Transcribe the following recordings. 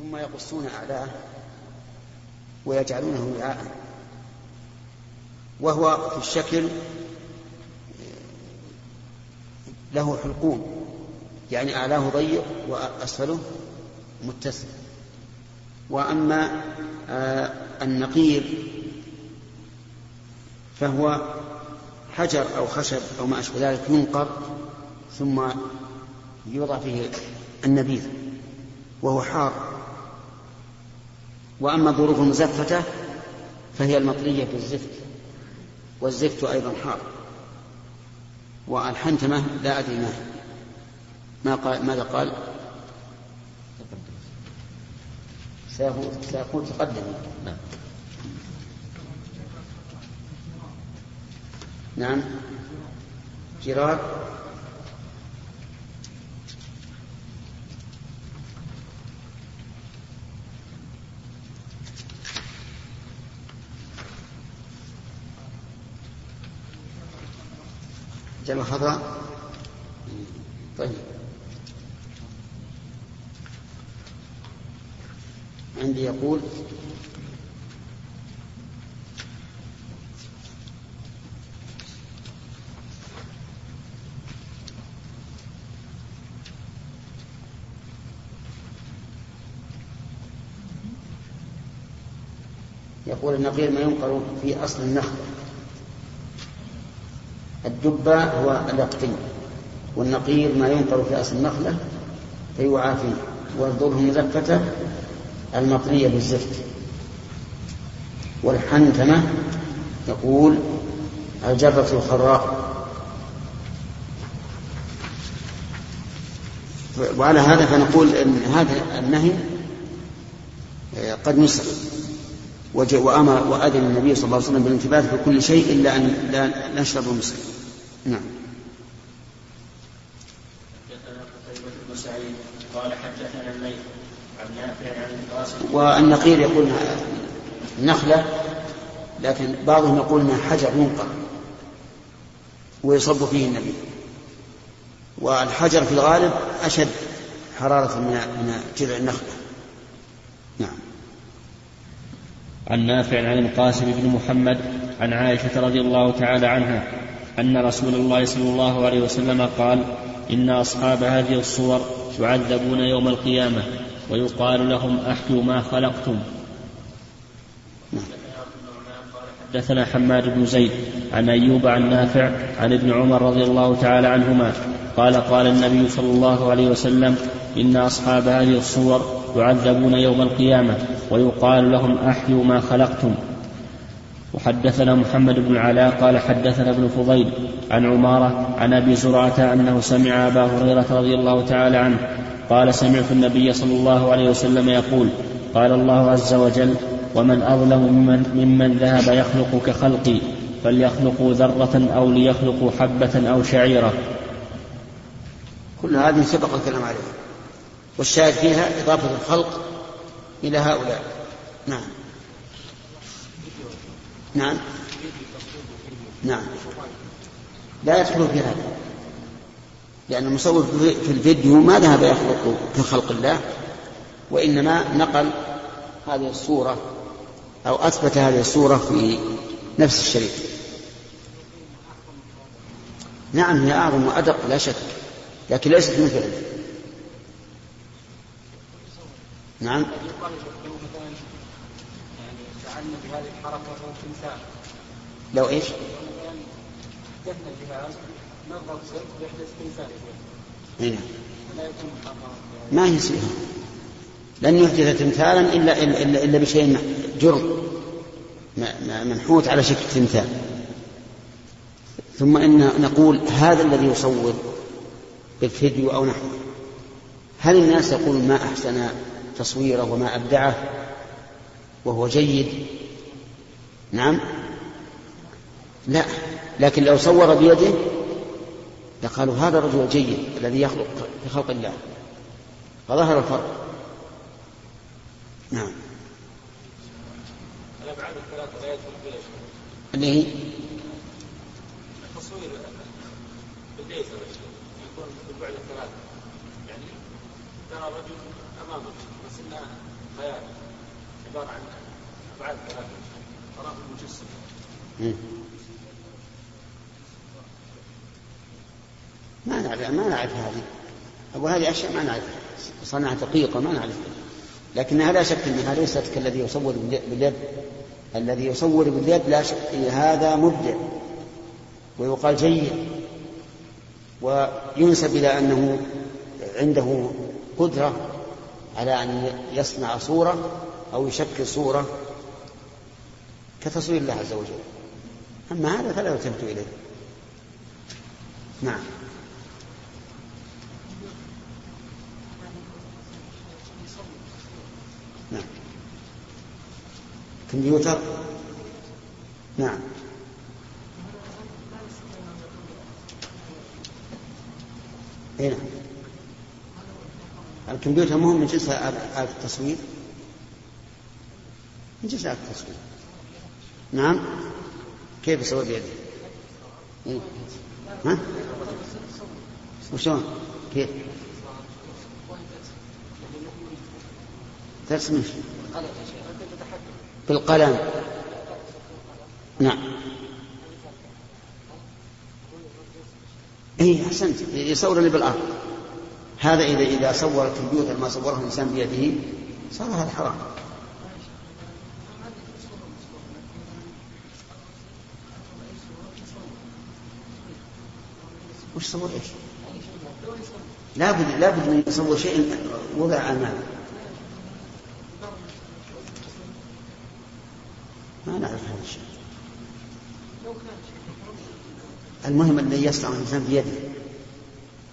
ثم يقصون أعلاه ويجعلونه وعاء. وهو في الشكل له حلقوم يعني أعلاه ضيق وأسفله متسع. وأما آه، النقير فهو حجر أو خشب أو ما أشبه ذلك ينقر ثم يوضع فيه النبيذ وهو حار. وأما الظروف المزفتة فهي المطلية بالزفت والزفت أيضا حار. والحنتمة لا أدري ما ما قال ماذا قال؟ سيكون تقدم نعم. نعم. جرار. جمع خضراء طيب. عندي يقول يقول النقير ما ينقر في أصل النخل الدبة هو اليقطين والنقير ما ينقر في أصل النخلة فيوعى فيه والظله المزفتة المطرية بالزفت. والحنتمة يقول الجرة الخراء وعلى هذا فنقول إن هذا النهي قد نسخ. وأمر وأذن النبي صلى الله عليه وسلم بالانتباه في كل شيء إلا أن لا نشرب المسك نعم. قال حدثنا الليث عن نافع عن القاسم. والنقير يقول نخلة لكن بعضهم يقول إنها حجر ينقر ويصب فيه النبي. والحجر في الغالب أشد حرارة من من جذع النخلة. نعم. عن نافع عن القاسم بن محمد عن عائشة رضي الله تعالى عنها أن رسول الله صلى الله عليه وسلم قال إن أصحاب هذه الصور يعذبون يوم القيامة ويقال لهم أحيوا ما خلقتم. حدثنا حماد بن زيد عن أيوب عن نافع عن ابن عمر رضي الله تعالى عنهما قال قال النبي صلى الله عليه وسلم إن أصحاب هذه الصور يعذبون يوم القيامة ويقال لهم أحيوا ما خلقتم. وحدثنا محمد بن العلاء قال حدثنا ابن فضيل عن عمارة عن أبي زرعة أنه سمع أبا هريرة رضي الله تعالى عنه قال سمعت النبي صلى الله عليه وسلم يقول قال الله عز وجل ومن أظلم ممن, ممن ذهب يخلق كخلقي فليخلقوا ذرة أو ليخلقوا حبة أو شعيرة. كل هذه سبق الكلام عليها والشاهد فيها إضافة الخلق إلى هؤلاء. نعم. نعم. نعم. لا يدخل في هذا. لأن المصور في الفيديو ما ذهب يخلق كخلق الله؟ وإنما نقل هذه الصورة أو أثبت هذه الصورة في نفس الشريط. نعم هي أعظم وأدق لا شك. لكن ليست مثل نعم. لو إيش؟ هنا. ما هي سيئة لن يحدث تمثالا إلا, إلا, إلا بشيء جرم. منحوت على شكل تمثال. ثم إن نقول هذا الذي يصور بالفيديو أو نحوه. هل الناس يقولون ما أحسن تصويره وما أبدعه؟ وهو جيد. نعم؟ لا. لكن لو صور بيده لقالوا هذا الرجل الجيد الذي يخلق في خلق الله. فظهر الفرق. نعم. الأبعاد الثلاثة لا يدخل فيها اللي هي؟ التصوير بالليزر يكون بالبعد الثلاثة. يعني ترى رجل أمامك بس إنه عبارة عن أفعال ثلاثة أراه المجسم. ما نعرف ما نعرف هذه. أقول هذه أشياء ما نعرفها. صنعة دقيقة ما نعرفها لكنها لا شك أنها ليست كالذي يصور باليد الذي يصور باليد لا شك هذا مبدع. ويقال جيد. وينسب إلى أنه عنده قدرة على أن يصنع صورة أو يشكل صورة كتصوير الله عز وجل. أما هذا فلا يلتفت إليه. نعم. نعم. كمبيوتر؟ نعم. هنا نعم. الكمبيوتر مهم من جنس التصوير؟ آلة التصوير نعم. كيف يسوي بيده؟ ها؟ وشلون؟ كيف؟ ترسم. بالقلم. نعم. اي أحسنت. يصور اللي بالأرض. هذا اذا إذا صور الكمبيوتر ما صوره الإنسان بيده صار هذا حرام. وش صور إيش؟ لابد لابد من يصور شيء وضع امامه ما نعرف هذا الشيء. المهم الذي يصنع الإنسان بيده.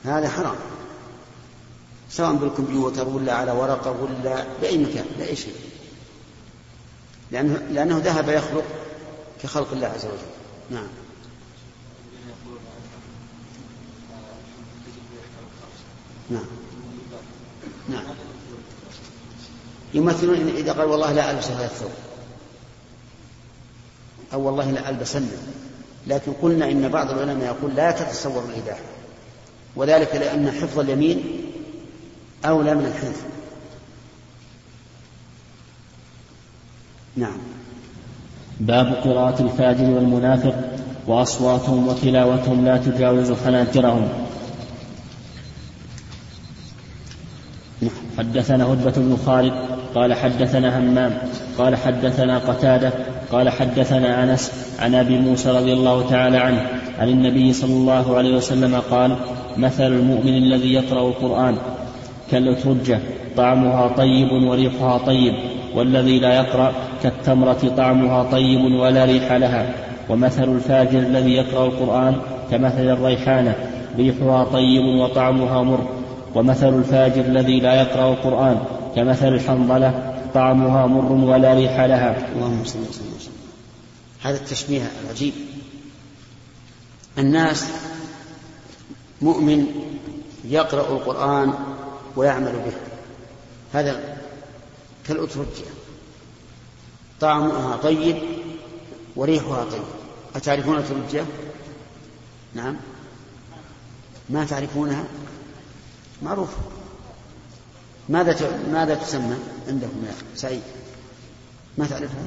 هذا حرام. سواء بالكمبيوتر ولا على ورقة ولا بأي مكان بأي شيء. لأنه, لأنه ذهب يخلق كخلق الله عز وجل. نعم. نعم. نعم. يمثلون إذا قال والله لا ألبس هذا الثوب. أو والله لا ألبسن لكن قلنا إن بعض العلماء يقول لا تتصور الإباحة. وذلك لأن حفظ اليمين أولى من الحنث. نعم. باب قراءة الفاجر والمنافق وأصواتهم وتلاوتهم لا تجاوز حناجرهم نعم. حدثنا هدبة بن خالد قال حدثنا همام قال حدثنا قتادة قال حدثنا أنس عن أبي موسى رضي الله تعالى عنه عن النبي صلى الله عليه وسلم قال مثل المؤمن الذي يقرأ القرآن كالأترجة طعمها طيب وريحها طيب والذي لا يقرأ كالتمرة طعمها طيب ولا ريح لها ومثل الفاجر الذي يقرأ القرآن كمثل الريحانة ريحها طيب وطعمها مر ومثل الفاجر الذي لا يقرأ القرآن كمثل الحنظلة طعمها مر ولا ريح لها. اللهم صل وسلم هذا التشبيه العجيب. الناس مؤمن يقرأ القرآن ويعمل به. هذا كالأترجة. طعمها طيب وريحها طيب. أتعرفون الأترجة؟ نعم. ما تعرفونها؟ معروفة ماذا ماذا تسمى عندكم يا سعيد؟ ما تعرفها؟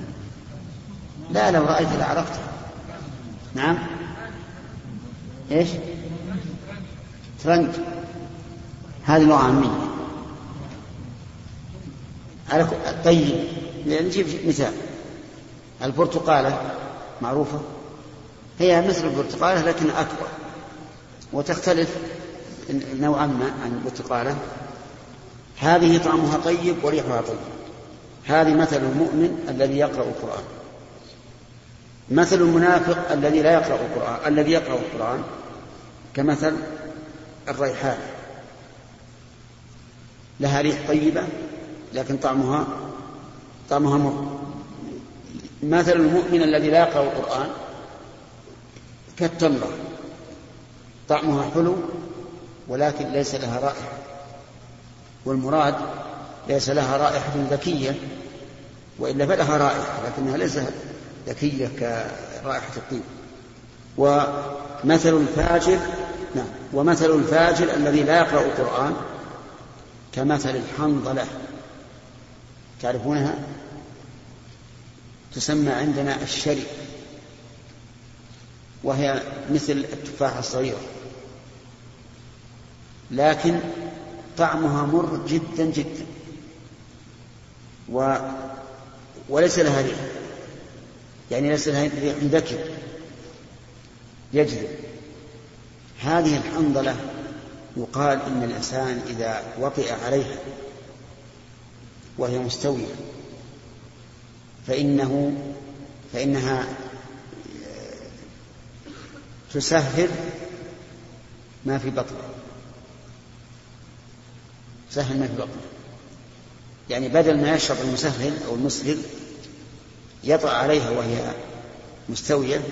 لا لو رأيت لعرفتها نعم. إيش؟ ترنج هذه لغة عامية. على طيب. نجيب مثال. البرتقالة معروفة. هي مثل البرتقالة لكن أكبر. وتختلف نوعا ما عن البرتقالة هذه طعمها طيب وريحها طيب. هذه مثل المؤمن الذي يقرأ القرآن. مثل المنافق الذي لا يقرأ القرآن الذي يقرأ القرآن كمثل الريحان. لها ريح طيبة لكن طعمها طعمها مر. مثل المؤمن الذي لا يقرأ القرآن كالتمرة طعمها حلو ولكن ليس لها رائحة. والمراد ليس لها رائحة ذكية وإلا فلها رائحة لكنها ليست ذكية كرائحة الطيب. ومثل الفاجر نعم ومثل الفاجر الذي لا يقرأ القرآن كمثل الحنظلة. تعرفونها؟ تسمى عندنا الشري وهي مثل التفاحة الصغيرة. لكن طعمها مر جدا جدا. و وليس لها ريح. يعني ليس لها ريح ذكي يجذب. هذه الحنظلة يقال إن الإنسان إذا وطئ عليها وهي مستوية فإنه فإنها تسهل ما في بطنه. تسهل ما في بطنه يعني بدل ما يشرب المسهل أو المسهل يطأ عليها وهي مستوية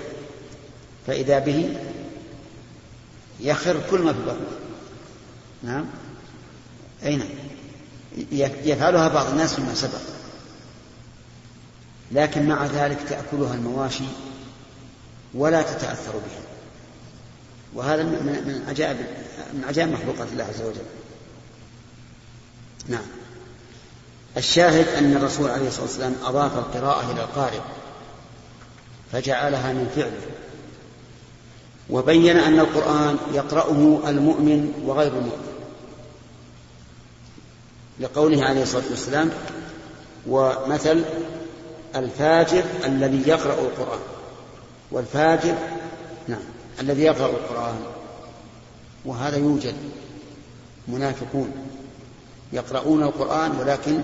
فإذا به يخر كل ما في بطنه. نعم؟ أي نعم. يفعلها بعض الناس فيما سبق. لكن مع ذلك تأكلها المواشي ولا تتأثر بها. وهذا من عجائب من عجائب مخلوقات الله عز وجل. نعم. الشاهد أن الرسول عليه الصلاة والسلام أضاف القراءة إلى القارئ فجعلها من فعله وبين أن القرآن يقرأه المؤمن وغير المؤمن لقوله عليه الصلاة والسلام ومثل الفاجر الذي يقرأ القرآن والفاجر نعم الذي يقرأ القرآن وهذا يوجد منافقون. يقرؤون القرآن ولكن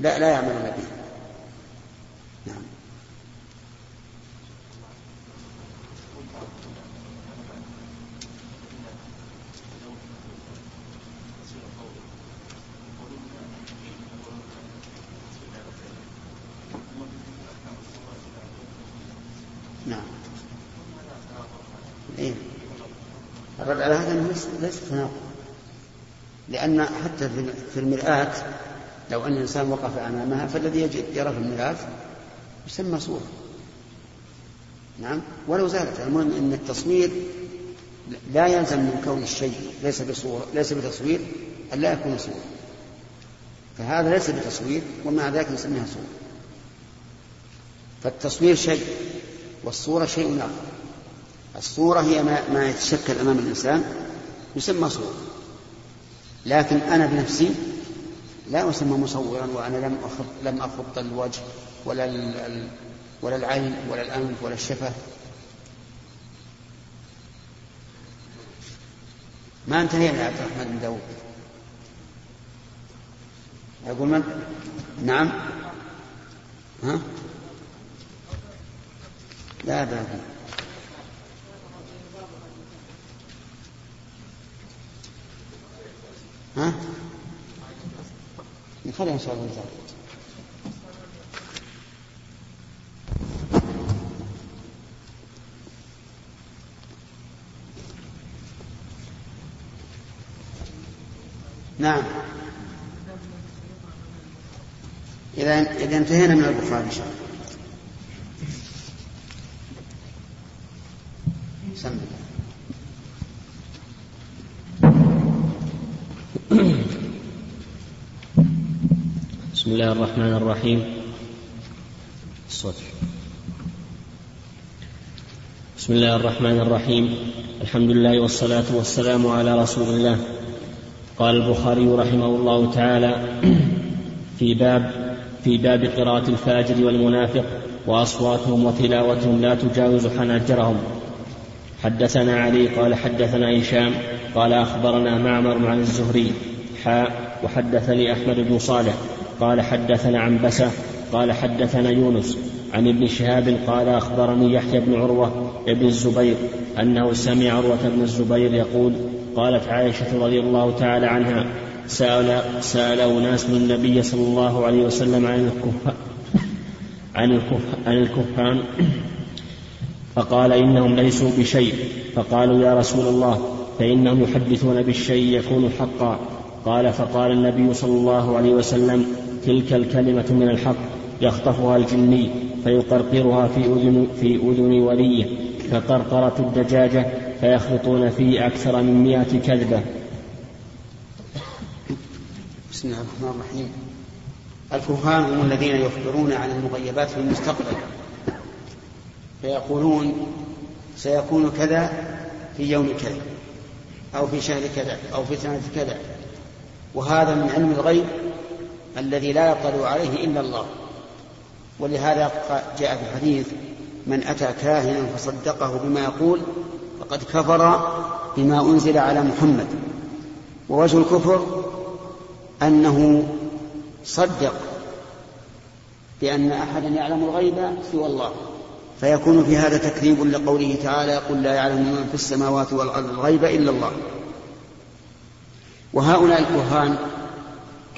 لا لا يعملون به نعم الرد على هذا ليس تناقض لأن حتى في المرآة لو أن الإنسان وقف أمامها فالذي يرى في المرآة يسمى صورة. نعم؟ ولو زالت. المهم أن التصوير لا يلزم من كون الشيء ليس بصورة ليس بتصوير أن لا يكون صورة. فهذا ليس بتصوير ومع ذلك نسميها صورة. فالتصوير شيء والصورة شيء آخر. الصورة هي ما, ما يتشكل أمام الإنسان يسمى صورة. لكن أنا بنفسي لا أسمى مصورا وأنا لم أخط لم أخط الوجه ولا ولا العين ولا الأنف ولا الشفة. ما انتهينا يا عبد الرحمن بن داود. يقول من؟ نعم. ها؟ لا بأس ها؟ نخليها إن شاء الله نزال. نعم إذا إذا انتهينا من البخاري إن شاء الله سم بسم الله الرحمن الرحيم الصوت بسم الله الرحمن الرحيم الحمد لله والصلاة والسلام على رسول الله قال البخاري رحمه الله تعالى في باب في باب قراءة الفاجر والمنافق وأصواتهم وتلاوتهم لا تجاوز حناجرهم حدثنا علي قال حدثنا هشام قال أخبرنا معمر عن الزهري حاء وحدثني أحمد بن صالح قال حدثنا عن بسة قال حدثنا يونس عن ابن شهاب قال أخبرني يحيى بن عروة بن الزبير أنه سمع عروة بن الزبير يقول قالت عائشة رضي الله تعالى عنها سأل سأل أناس النبي صلى الله عليه وسلم عن الكفار عن, الكف عن الكفان فقال إنهم ليسوا بشيء فقالوا يا رسول الله فإنهم يحدثون بالشيء يكون حقا. قال فقال النبي صلى الله عليه وسلم تلك الكلمة من الحق يخطفها الجني فيقرقرها في أذن, في أذن وليه كقرقرة الدجاجة فيخلطون فيه أكثر من مئة كذبة. بسم الله الرحمن الرحيم. الكهان هم الذين يخبرون عن المغيبات في المستقبل. فيقولون سيكون كذا في يوم كذا أو في شهر كذا أو في سنة كذا. وهذا من علم الغيب الذي لا يطلع عليه إلا الله. ولهذا جاء في الحديث من أتى كاهنا فصدقه بما يقول فقد كفر بما أنزل على محمد. ووجه الكفر أنه صدق بأن أحدا يعلم الغيب سوى الله. فيكون في هذا تكذيب لقوله تعالى قل لا يعلم من في السماوات والأرض الغيب إلا الله. وهؤلاء الكهان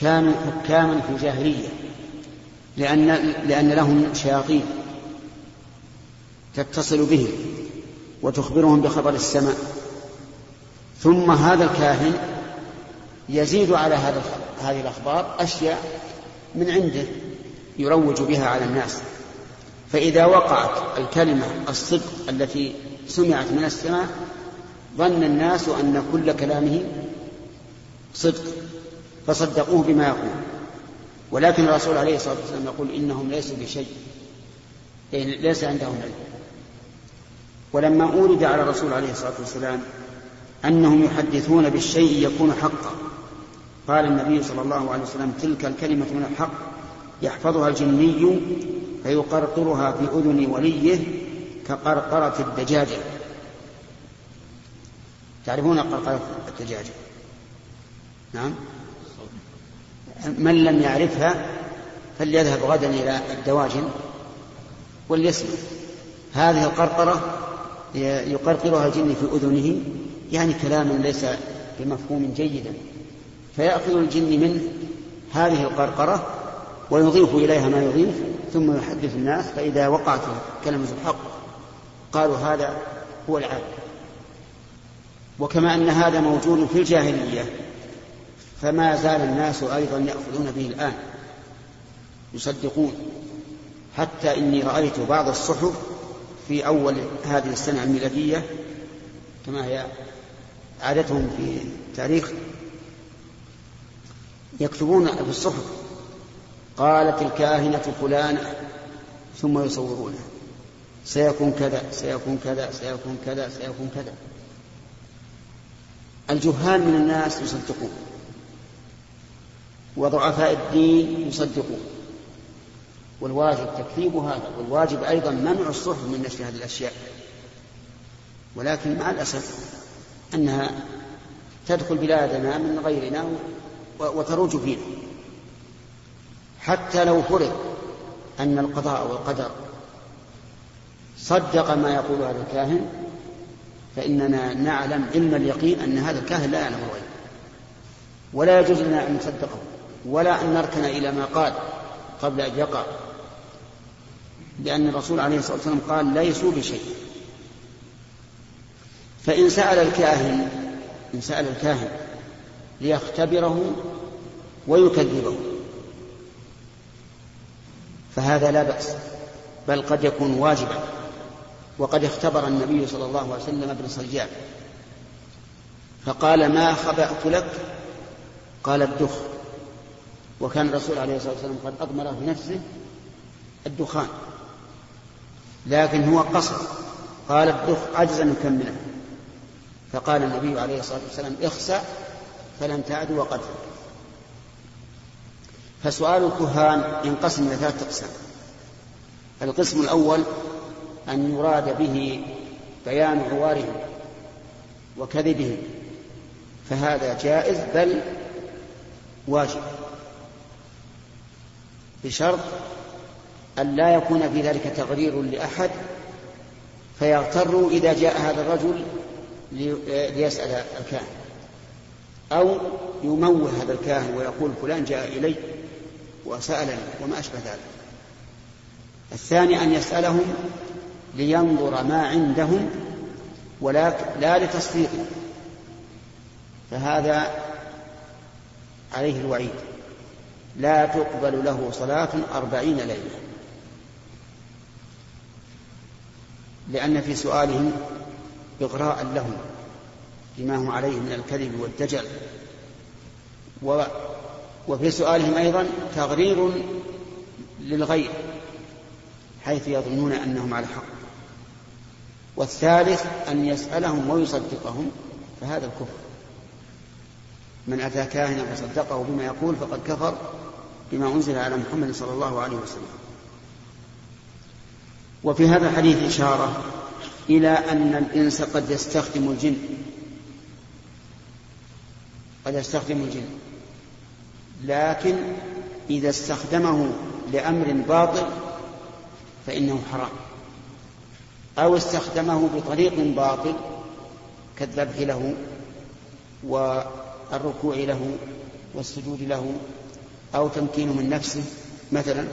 كانوا حكاما في الجاهلية لأن, لأن لهم شياطين تتصل بهم وتخبرهم بخبر السماء. ثم هذا الكاهن يزيد على هذا هذه الأخبار أشياء من عنده يروج بها على الناس. فإذا وقعت الكلمة الصدق التي سمعت من السماء ظن الناس أن كل كلامه صدق. فصدقوه بما يقول. ولكن الرسول عليه الصلاة والسلام يقول إنهم ليسوا بشيء. يعني ليس عندهم علم. ولما أورد على الرسول عليه الصلاة والسلام أنهم يحدثون بالشيء يكون حقا قال النبي صلى الله عليه وسلم تلك الكلمة من الحق يحفظها الجني فيقرقرها في أذن وليه كقرقرة الدجاجة. تعرفون قرقرة الدجاجة؟ نعم. من لم يعرفها فليذهب غدا إلى الدواجن وليسمع. هذه القرقرة يقرقرها الجن في أذنه يعني كلاما ليس بمفهوم جيدا. فيأخذ الجن منه هذه القرقرة ويضيف إليها ما يضيف ثم يحدث الناس فإذا وقعت كلمة الحق قالوا هذا هو العالم وكما أن هذا موجود في الجاهلية. فما زال الناس أيضا يأخذون به الآن يصدقون. حتى إني رأيت بعض الصحف في أول هذه السنة الميلادية كما هي عادتهم في التاريخ يكتبون في الصحف قالت الكاهنة فلانة ثم يصورونه سيكون كذا سيكون كذا سيكون كذا سيكون كذا. الجهال من الناس يصدقون. وضعفاء الدين يصدقون. والواجب تكذيب هذا والواجب أيضا منع الصحف من نشر هذه الأشياء. ولكن مع الأسف أنها تدخل بلادنا من غيرنا وتروج فينا. حتى لو فرض أن القضاء والقدر صدق ما يقول هذا الكاهن فإننا نعلم علم اليقين أن هذا الكاهن لا يعلم الغيب. ولا يجوز لنا أن نصدقه. ولا أن نركن إلى ما قال قبل أن يقع. لأن الرسول عليه الصلاة والسلام قال ليسوا بشيء. فإن سأل الكاهن إن سأل الكاهن ليختبره ويكذبه. فهذا لا بأس بل قد يكون واجبا. وقد اختبر النبي صلى الله عليه وسلم ابن صياد فقال ما خبأت لك؟ قال الدخ. وكان الرسول عليه الصلاة والسلام قد أضمر بنفسه الدخان. لكن هو قصر. قال الدخ عجزا نكمله فقال النبي عليه الصلاة والسلام اخسأ فلم تعد وقد. فسؤال الكهان ينقسم إلى ثلاثة أقسام. القسم الأول أن يراد به بيان عوارهم وكذبهم. فهذا جائز بل واجب. بشرط أن لا يكون في ذلك تغرير لأحد فيغتر إذا جاء هذا الرجل ليسأل الكاهن أو يموه هذا الكاهن ويقول فلان جاء إلي وسألني وما أشبه ذلك. الثاني أن يسألهم لينظر ما عندهم ولا لا لتصديقه فهذا عليه الوعيد. لا تقبل له صلاة أربعين ليلة. لأن في سؤالهم إغراء لهم بما هم عليه من الكذب والدجل. وفي سؤالهم أيضا تغرير للغير حيث يظنون أنهم على حق. والثالث أن يسألهم ويصدقهم فهذا الكفر. من أتى كاهنا فصدقه بما يقول فقد كفر بما أنزل على محمد صلى الله عليه وسلم. وفي هذا الحديث إشارة إلى أن الإنس قد يستخدم الجن. قد يستخدم الجن. لكن إذا استخدمه لأمر باطل فإنه حرام. أو استخدمه بطريق باطل كالذبح له والركوع له والسجود له أو تمكينه من نفسه مثلا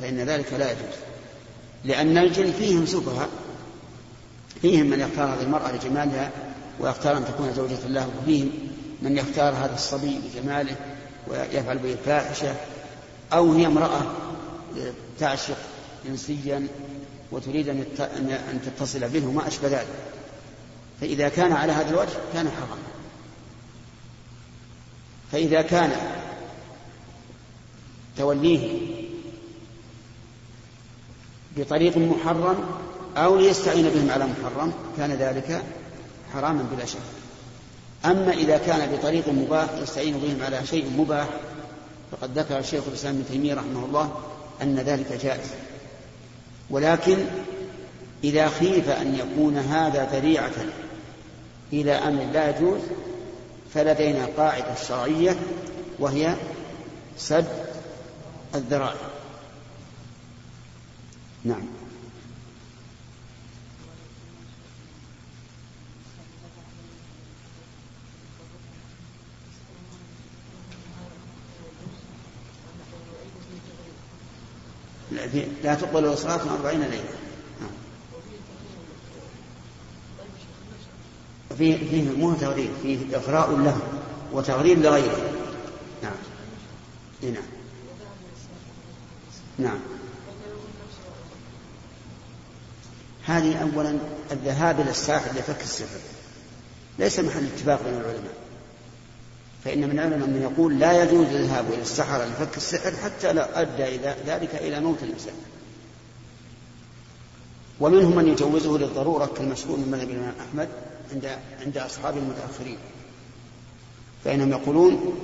فإن ذلك لا يجوز. لأن الجن فيهم سفهاء فيهم من يختار هذه المرأة لجمالها ويختار أن تكون زوجة الله وفيهم من يختار هذا الصبي لجماله ويفعل به الفاحشة. أو هي امرأة تعشق جنسيا وتريد أن تتصل به وما أشبه ذلك. فإذا كان على هذا الوجه كان حراما. فإذا كان توليه بطريق محرم أو ليستعين بهم على محرم كان ذلك حراما بلا شك. أما إذا كان بطريق مباح يستعين بهم على شيء مباح فقد ذكر الشيخ الإسلام ابن تيمية رحمه الله أن ذلك جائز. ولكن إذا خيف أن يكون هذا ذريعة إلى أمر لا يجوز فلدينا قاعدة شرعية وهي سد الذرائع. نعم. لا تقبل من أربعين ليلة. نعم. فيه فيه مو تغرير فيه إغراء له وتغرير لغيره نعم. نعم. نعم. هذه أولا الذهاب إلى الساحر لفك السحر. ليس محل اتفاق بين العلماء. فإن من العلماء من يقول لا يجوز الذهاب إلى السحرة لفك السحر حتى لو أدى ذلك إلى موت الإنسان. ومنهم من يجوزه للضرورة كالمشهور من مذهب الإمام أحمد عند عند أصحاب المتأخرين. فإنهم يقولون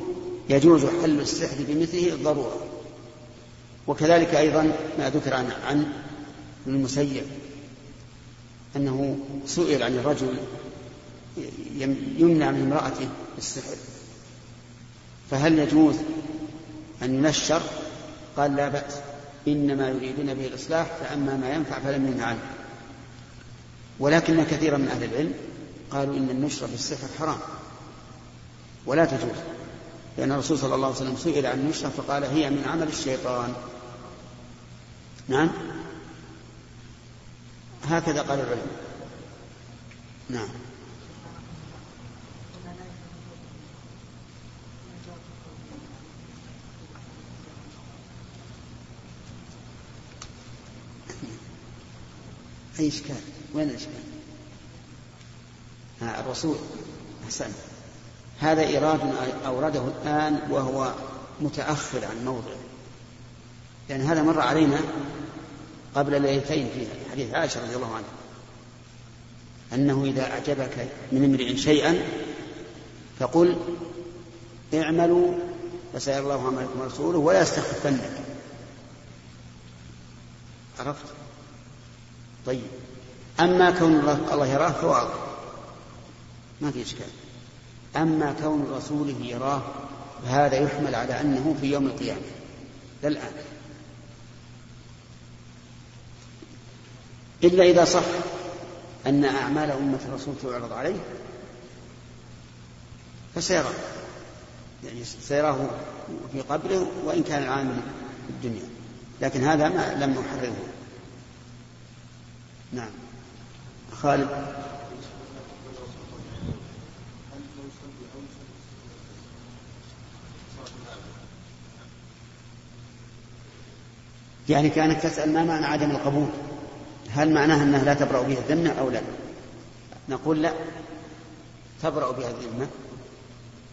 يجوز حل السحر بمثله الضرورة. وكذلك أيضا ما ذكر عن عن المسيب أنه سئل عن الرجل يمنع من امرأته السحر فهل يجوز أن ينشر؟ قال لا بأس إنما يريدون به الإصلاح فأما ما ينفع فلم ينهى عنه. ولكن كثيرا من أهل العلم قالوا إن النشر بالسحر حرام. ولا تجوز لأن الرسول صلى الله عليه وسلم سئل عن النشرة فقال هي من عمل الشيطان. نعم؟ هكذا قال العلماء. نعم. أي إشكال؟ وين الإشكال؟ الرسول أحسن هذا إيراد أورده الآن وهو متأخر عن موضعه. لأن هذا مر علينا قبل ليلتين في حديث عائشة رضي الله عنها. أنه إذا أعجبك من امرئ شيئا فقل اعملوا فسيرى الله عملكم ورسوله ولا يستخفنك عرفت؟ طيب. أما كون الله يراه فواضح. ما في إشكال. أما كون رسوله يراه فهذا يحمل على أنه في يوم القيامة. لا الآن. إلا إذا صح أن أعمال أمة الرسول تعرض عليه فسيرى. يعني سيراه في قبره وإن كان العامل في الدنيا. لكن هذا ما لم نحرره نعم. خالد. يعني كانك تسأل ما معنى عدم القبول. هل معناها أنها لا تبرأ بها الذمة أو لا؟ نقول لا. تبرأ بها الذمة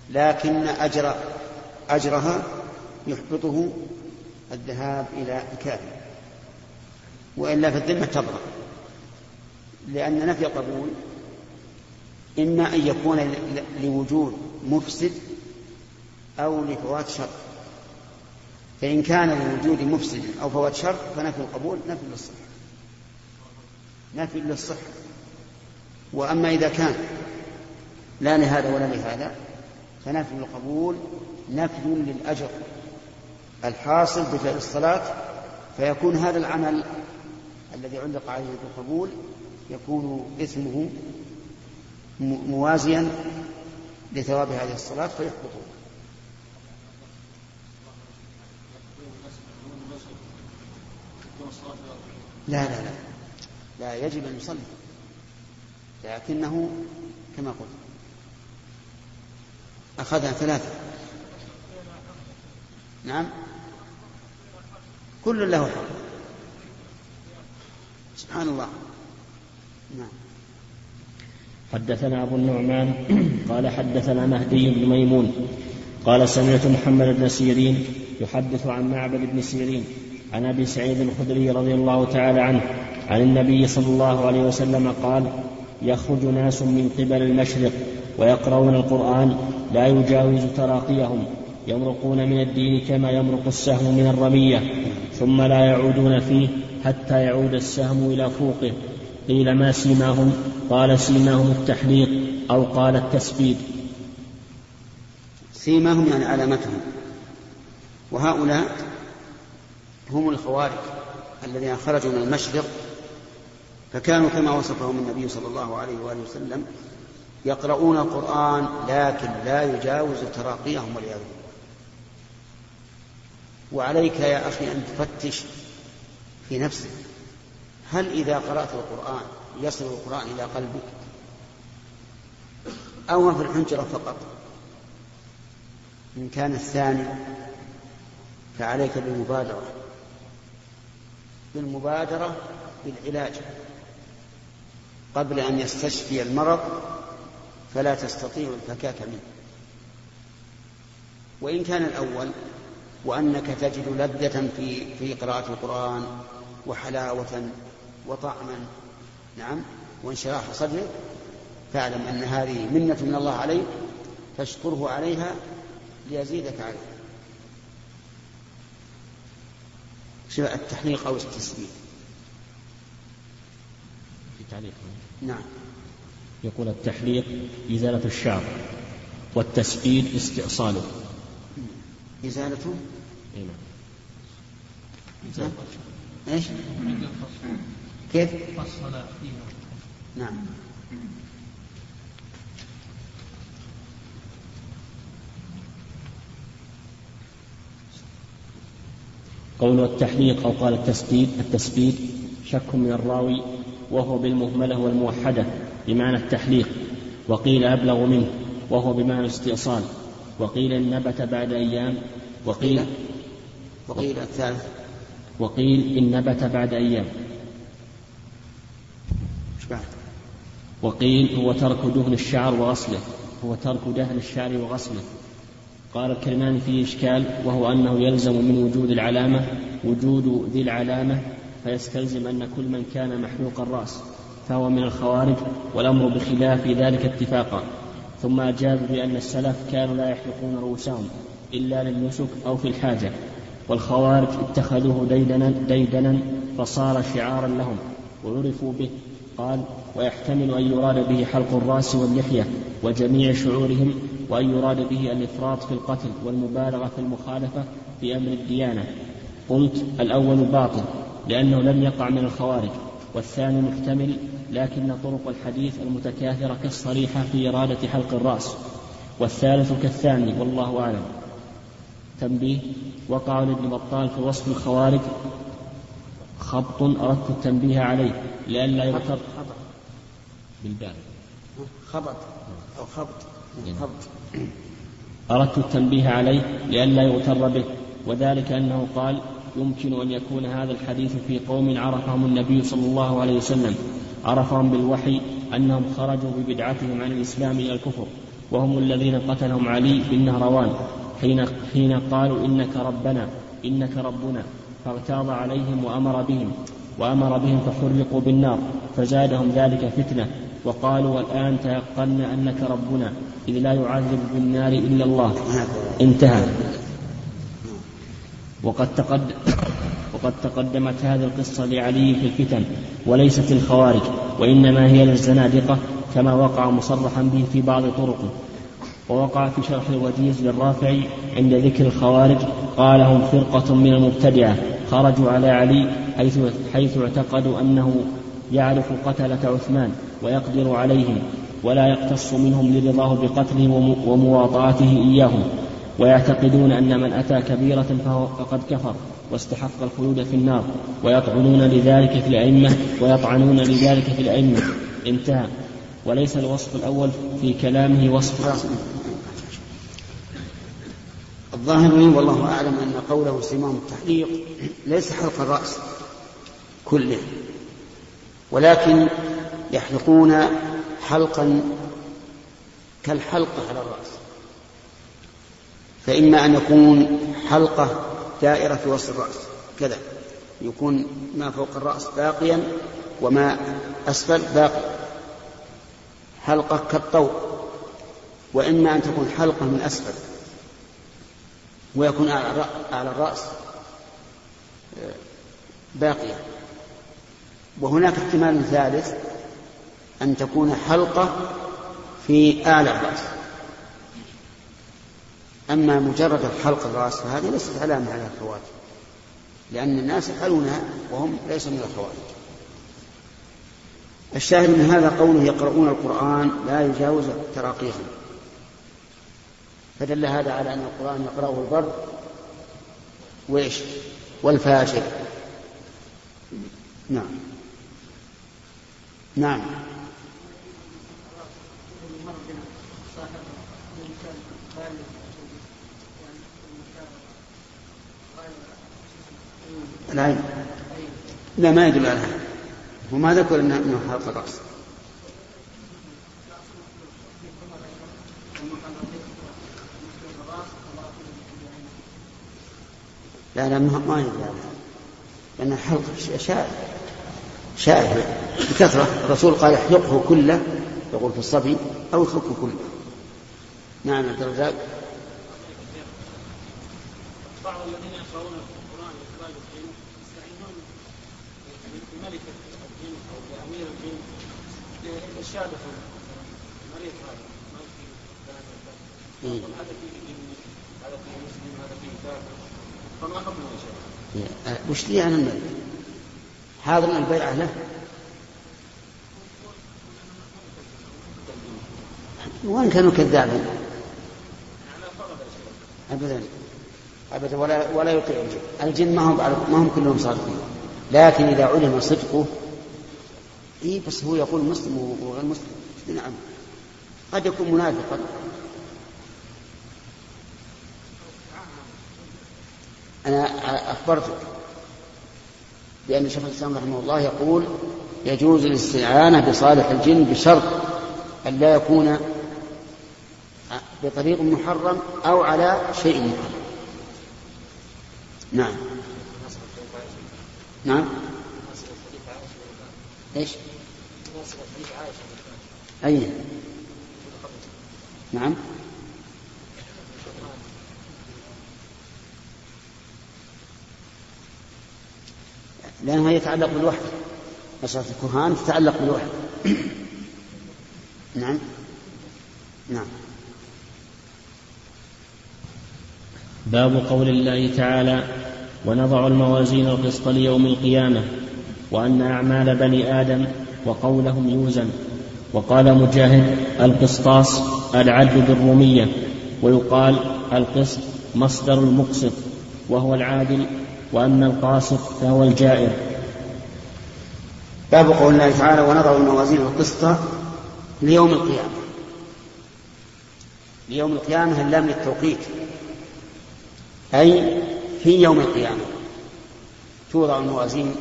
لكن أجر أجرها يحبطه الذهاب إلى الكافر. وإلا فالذمة تبرأ لأن نفي القبول إما أن يكون لوجود مفسد أو لفوات شر. فإن كان لوجود مفسد أو فوات شر فنفي القبول نفي للصحة. نفي للصحة وأما إذا كان لا لهذا ولا لهذا فنفي القبول نفي للأجر الحاصل بفعل الصلاة فيكون هذا العمل الذي علق عليه بالقبول يكون اسمه موازيا لثواب هذه الصلاة فيحبطه. لا لا لا. لا يجب أن يصلي. لكنه كما قلت. أخذها ثلاثة. نعم. كل له حق. سبحان الله. نعم. حدثنا أبو النعمان قال حدثنا مهدي بن ميمون قال سمعت محمد بن سيرين يحدث عن معبد بن سيرين عن أبي سعيد الخدري رضي الله تعالى عنه عن النبي صلى الله عليه وسلم قال يخرج ناس من قبل المشرق ويقرؤون القرآن لا يجاوز تراقيهم يمرقون من الدين كما يمرق السهم من الرمية ثم لا يعودون فيه حتى يعود السهم إلى فوقه. قيل ما سيماهم؟ قال سيماهم التحليق أو قال التسبيد سيماهم يعني علامتهم. وهؤلاء هم الخوارج الذين خرجوا من المشرق فكانوا كما وصفهم النبي صلى الله عليه وآله وسلم يقرؤون القرآن لكن لا يجاوز تراقيهم والعياذ بالله. وعليك يا أخي أن تفتش في نفسك هل إذا قرأت القرآن يصل القرآن إلى قلبك؟ أو في الحنجرة فقط؟ إن كان الثاني فعليك بالمبادرة. بالمبادرة بالعلاج. قبل أن يستشفي المرض فلا تستطيع الفكاك منه. وإن كان الأول وأنك تجد لذة في في قراءة القرآن وحلاوة وطعما. نعم وانشراح صدرك فاعلم أن هذه منة من الله عليك فاشكره عليها ليزيدك عليها. التحليق أو التسبيح في تعليق. نعم. يقول التحليق إزالة الشعر والتسبيد استئصاله. إزالته؟ اي نعم. نعم. إيش؟ كيف؟ فصل فيها. نعم. قول التحليق أو قال التسبيد التسبيد شك من الراوي وهو بالمهملة والموحدة بمعنى التحليق وقيل أبلغ منه وهو بمعنى الاستئصال وقيل نبت بعد أيام وقيل وقيل الثالث. وقيل إن نبت بعد أيام؟ وقيل هو ترك دهن الشعر وغسله هو ترك دهن الشعر وغسله. قال الكرمان فيه إشكال وهو أنه يلزم من وجود العلامة وجود ذي العلامة فيستلزم أن كل من كان محلوق الرأس فهو من الخوارج والأمر بخلاف ذلك اتفاقا. ثم أجاب بأن السلف كانوا لا يحلقون رؤوسهم إلا للنسك أو في الحاجة والخوارج اتخذوه ديدنا, ديدنا فصار شعارا لهم وعرفوا به. قال ويحتمل أن يراد به حلق الرأس واللحية وجميع شعورهم وأن يراد به الإفراط في القتل والمبالغة في المخالفة في أمر الديانة. قلت الأول باطل لأنه لم يقع من الخوارج والثاني محتمل لكن طرق الحديث المتكاثرة كالصريحة في إرادة حلق الرأس. والثالث كالثاني والله أعلم. تنبيه وقع لابن بطال في وصف الخوارج خبط أردت التنبيه عليه لئلا يغتر. بالبال خبط. أو خبط. خبط. أردت التنبيه عليه لئلا يغتر به وذلك أنه قال يمكن أن يكون هذا الحديث في قوم عرفهم النبي صلى الله عليه وسلم عرفهم بالوحي أنهم خرجوا ببدعتهم عن الإسلام إلى الكفر وهم الذين قتلهم علي بالنهروان حين, حين قالوا إنك ربنا إنك ربنا فاغتاظ عليهم وأمر بهم وأمر بهم فحرقوا بالنار فزادهم ذلك فتنة وقالوا والآن تيقنا أنك ربنا. إذ لا يعذب بالنار إلا الله. انتهى. وقد تقدم وقد تقدمت هذه القصة لعلي في الفتن وليست الخوارج وإنما هي للزنادقة كما وقع مصرحا به في بعض طرقه. ووقع في شرح الوجيز للرافعي عند ذكر الخوارج قال هم فرقة من المبتدعة. خرجوا على علي حيث, حيث اعتقدوا أنه يعرف قتلة عثمان ويقدر عليهم. ولا يقتص منهم لرضاه بقتلهم ومواطاته إياهم ويعتقدون أن من أتى كبيرة فقد كفر واستحق الخلود في النار ويطعنون لذلك في الأئمة ويطعنون لذلك في الأئمة. انتهى. وليس الوصف الأول في كلامه وصف الظاهر والله أعلم أن قوله سمام التحليق ليس حلق الرأس كله ولكن يحلقون حلقا كالحلقة على الرأس. فإما أن يكون حلقة دائرة في وسط الرأس كذا. يكون ما فوق الرأس باقيا وما أسفل باقي. حلقة كالطوق. وإما أن تكون حلقة من أسفل. ويكون أعلى الرأس آه، باقية وهناك احتمال ثالث. أن تكون حلقة في أعلى الرأس. أما مجرد حلق الرأس فهذه ليست علامة على الخوارج لأن الناس يفعلونها وهم ليسوا من الخوارج الشاهد من هذا قوله يقرؤون القرآن لا يجاوز تراقيهم. فدل هذا على أن القرآن يقرأه البر وإيش؟ والفاجر. نعم. نعم. العين لا ما يدل على هذا. هو ما ذكر إنه حلق الرأس. لا لا ما يدل على هذا. لأن الحلق شائع. شائع. بكثرة. الرسول قال احلقه كله يقول في الصبي أو اتركه كله. نعم عبد الرزاق. بعض الذين يقرؤون القرآن إخراج الجن يستعينون بملكة الجن أو بأمير الجن للشهادة المريض هذا؟ هذا؟ فيه جن هذا فيه مسلم هذا فيه كافر. فما حكمه يا شيخ؟ وش لي المريض؟ حاضر البيعة له. وإن كانوا كذابين. أبدا أبدا ولا ولا يطيع الجن. الجن ما هم ما هم كلهم صادقين. لكن إذا علم صدقه إيه بس هو يقول مسلم وغير مسلم. نعم؟ قد يكون منافقا. أنا أخبرتك بأن شيخ الإسلام رحمه الله يقول يجوز الاستعانة بصالح الجن بشرط أن لا يكون بطريق محرم أو على شيء محرم نعم. نعم. إيش؟ أي نعم. لأنها يتعلق بالوحدة مسألة الكهان تتعلق بالوحدة نعم. نعم. باب قول الله تعالى ونضع الموازين القسط ليوم القيامة وأن أعمال بني آدم وقولهم يوزن. وقال مجاهد القسطاس العدل بالرومية. ويقال القسط مصدر المقسط وهو العادل وأما القاسط فهو الجائر. باب قول الله تعالى ونضع الموازين القسط ليوم القيامة. ليوم القيامة اللام للتوقيت. أي في يوم القيامة. توضع الموازين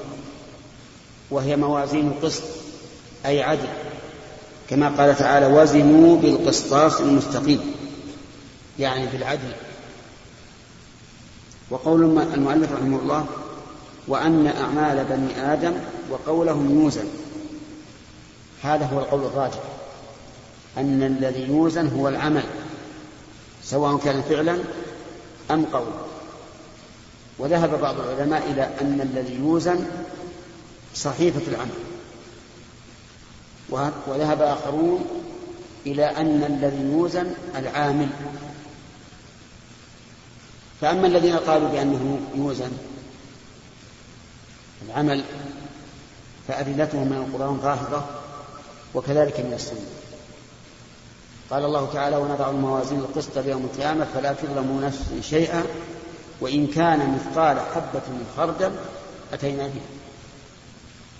وهي موازين القسط أي عدل. كما قال تعالى وزنوا بالقسطاس المستقيم. يعني بالعدل وقول المؤلف رحمه الله وأن أعمال بني آدم وقولهم يوزن. هذا هو القول الراجح. أن الذي يوزن هو العمل سواء كان فعلا أم قولا وذهب بعض العلماء إلى أن الذي يوزن صحيفة العمل. وذهب آخرون إلى أن الذي يوزن العامل. فأما الذين قالوا بأنه يوزن العمل فأدلتهم من القرآن ظاهرة وكذلك من السنة. قال الله تعالى ونضع الموازين القسط ليوم القيامة فلا تظلم نفس شيئا وإن كان مثقال حبة من خردل أتينا به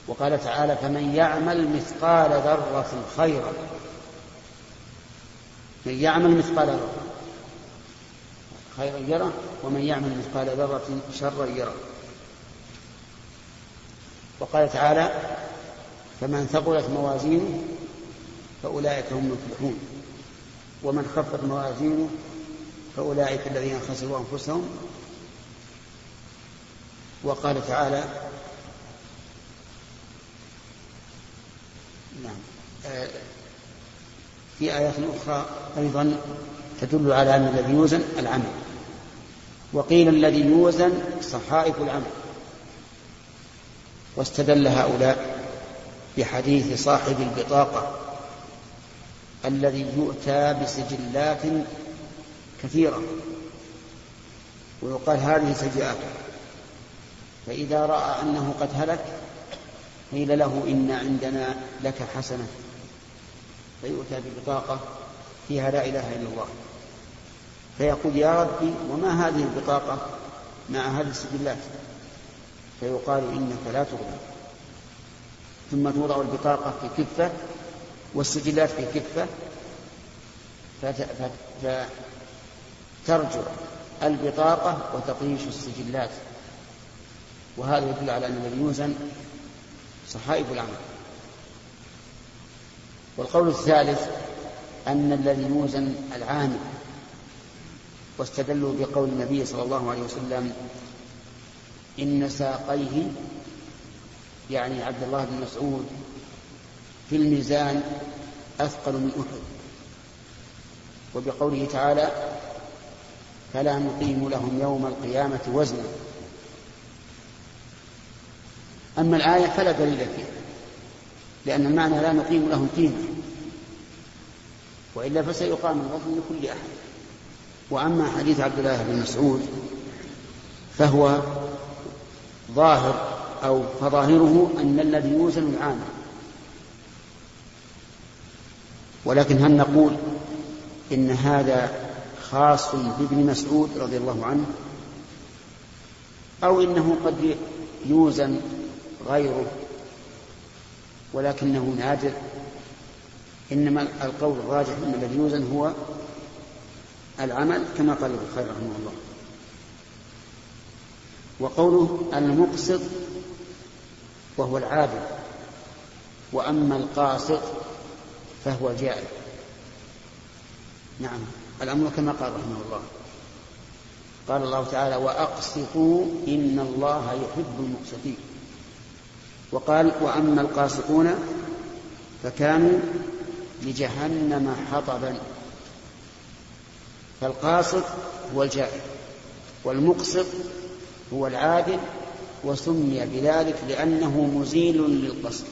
وقال تعالى فمن يعمل مثقال ذرة خيرا من يعمل مثقال ذرة خيرا يره ومن يعمل مثقال ذرة شرا يره وقال تعالى فمن ثقلت موازينه فأولئك هم المفلحون. ومن خفت موازينه فأولئك الذين خسروا أنفسهم. وقال تعالى نعم آه، في آيات أخرى أيضا تدل على أن الذي يوزن العمل. وقيل الذي يوزن صحائف العمل. واستدل هؤلاء بحديث صاحب البطاقة. الذي يؤتى بسجلات كثيرة. ويقال هذه سيئاته فإذا رأى أنه قد هلك قيل له إن عندنا لك حسنة. فيؤتى ببطاقة فيها لا إله إلا الله. فيقول يا ربي وما هذه البطاقة مع هذه السجلات؟ فيقال إنك لا تظلم ثم توضع البطاقة في كفة والسجلات في كفة فترجع البطاقة وتطيش السجلات. وهذا يدل على أن الذي يوزن صحائف العمل. والقول الثالث أن الذي يوزن العامل واستدلوا بقول النبي صلى الله عليه وسلم إن ساقيه يعني عبد الله بن مسعود في الميزان أثقل من أحد. وبقوله تعالى فلا نقيم لهم يوم القيامة وزنا. أما الآية فلا دليل فيها لأن المعنى لا نقيم لهم قيمة وإلا فسيقام الوزن لكل أحد. وأما حديث عبد الله بن مسعود فهو ظاهر أو فظاهره أن الذي يوزن العامل ولكن هل نقول إن هذا خاص بابن مسعود رضي الله عنه؟ أو إنه قد يوزن غيره ولكنه نادر؟ إنما القول الراجح أن الذي يوزن هو العمل كما قال ابن الخير رحمه الله. وقوله المقسط وهو العادل وأما القاسط فهو الجائر نعم. الأمر كما قال رحمه الله. قال الله تعالى وأقسطوا إن الله يحب المقسطين. وقال وأما القاسطون فكانوا لجهنم حطبا. فالقاسط هو الجائر والمقسط هو العادل وسمي بذلك لأنه مزيل للقصد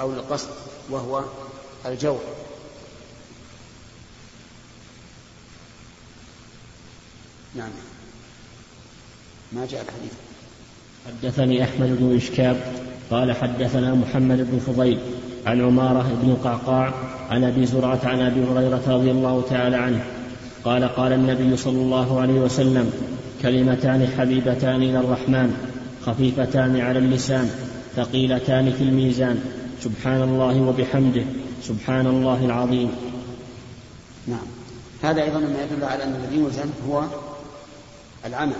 أو للقصد وهو الجور نعم. ما جاء الحديث؟ حدثني أحمد بن إشكاب قال حدثنا محمد بن فضيل عن عمارة بن قعقاع عن أبي زرعة عن أبي هريرة رضي الله تعالى عنه. قال قال النبي صلى الله عليه وسلم كلمتان حبيبتان إلى الرحمن خفيفتان على اللسان ثقيلتان في الميزان سبحان الله وبحمده سبحان الله العظيم. نعم. هذا أيضا ما يدل على أن الذي يوزن هو العمل.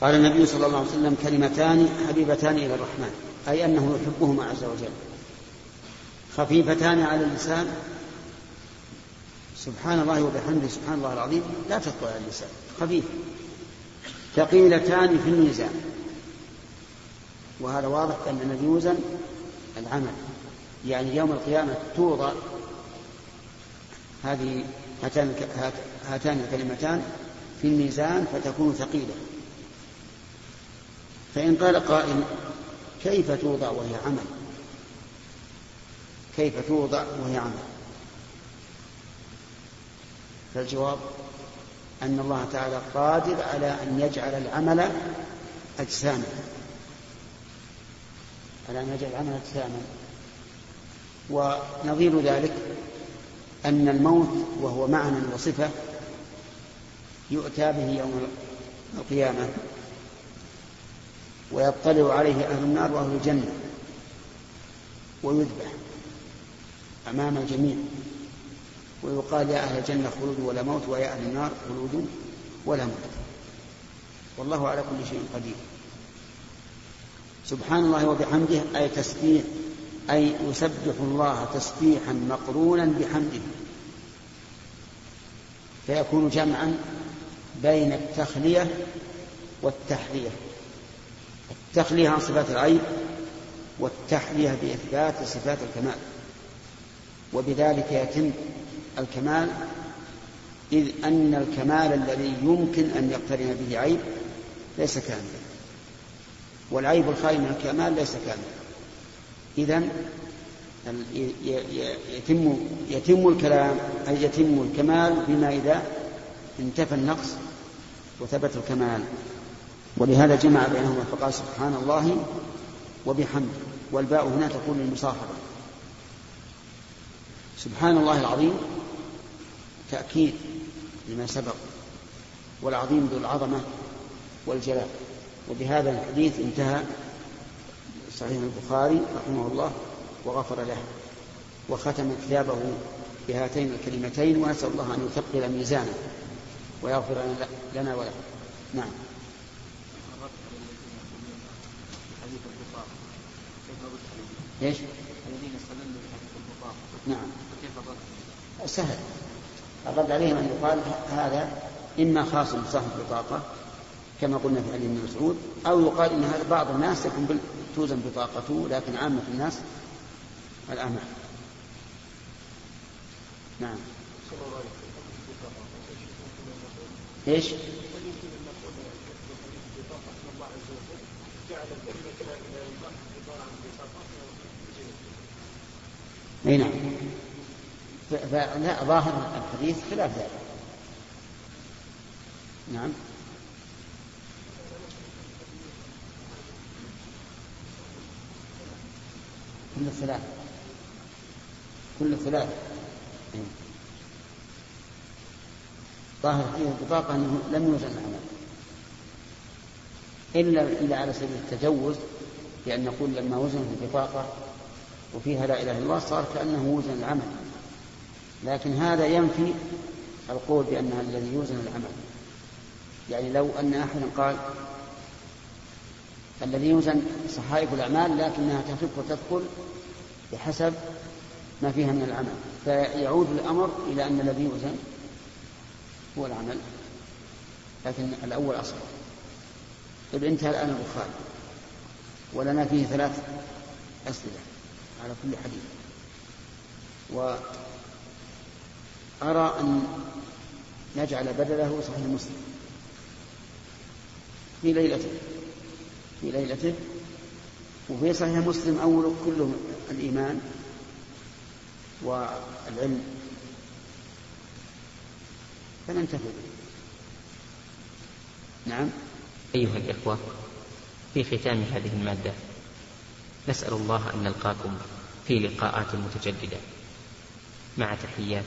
قال النبي صلى الله عليه وسلم كلمتان حبيبتان إلى الرحمن أي أنه يحبهما عز وجل. خفيفتان على اللسان سبحان الله وبحمده سبحان الله العظيم لا تثقل على اللسان خفيف. ثقيلتان في الميزان. وهذا واضح أن الذي يوزن العمل. يعني يوم القيامة توضع. هذه هاتان هاتان الكلمتان في الميزان فتكون ثقيلة. فإن قال قائل كيف توضع وهي عمل؟ كيف توضع وهي عمل؟ فالجواب أن الله تعالى قادر على أن يجعل العمل أجساما. على أن يجعل العمل أجساما. ونظير ذلك أن الموت وهو معنى وصفة يؤتى به يوم القيامة ويطلع عليه أهل النار وأهل الجنة ويذبح أمام الجميع ويقال يا أهل الجنة خلود ولا موت ويا أهل النار خلود ولا موت. والله على كل شيء قدير. سبحان الله وبحمده أي تسبيح أي يسبح الله تسبيحا مقرونا بحمده. فيكون جمعا بين التخلية والتحلية. التخلية عن صفات العيب والتحلية بإثبات صفات الكمال. وبذلك يتم الكمال إذ أن الكمال الذي يمكن أن يقترن به عيب ليس كاملا. والعيب الخالي من الكمال ليس كاملا. إذا يتم يتم الكلام أي يتم الكمال بما إذا انتفى النقص وثبت الكمال. ولهذا جمع بينهما فقال سبحان الله وبحمده. والباء هنا تكون للمصاحبة. سبحان الله العظيم تأكيد لما سبق والعظيم ذو العظمة والجلال. وبهذا الحديث انتهى صحيح البخاري رحمه الله وغفر له وختم كتابه بهاتين الكلمتين ونسأل الله أن يثقل ميزانه ويغفر لنا وله نعم إيش؟ الذين استدلوا بحديث البطاقة نعم كيف الرد؟ سهل الرد عليهم أن يقال هذا إما خاص بصاحب البطاقة كما قلنا في علي بن مسعود أو يقال إن هذا بعض الناس يكون توزن بطاقته لكن عامة الناس الأعمال نعم. إيش؟ إي نعم. لا ظاهر الحديث خلاف ذلك. نعم. كل الثلاث كل الثلاث ظاهر حديث البطاقة أنه لم يوزن العمل إلا إلا على سبيل التجوز بأن نقول لما وزن البطاقة وفيها لا إله إلا الله صار كأنه وزن العمل. لكن هذا ينفي القول بأنها الذي يوزن العمل. يعني لو أن أحدا قال الذي يوزن صحائف الأعمال لكنها تخف وتثقل بحسب ما فيها من العمل فيعود الأمر إلى أن الذي يوزن هو العمل لكن الأول أصغر طيب انتهى الآن البخاري. ولنا فيه ثلاث أسئلة على كل حديث. وأرى أن نجعل بدله صحيح مسلم في ليلته في ليلته. وفي صحيح مسلم أول كله الإيمان والعلم. فننتهي نعم. أيها الإخوة في ختام هذه المادة نسأل الله أن نلقاكم في لقاءات متجددة. مع تحيات.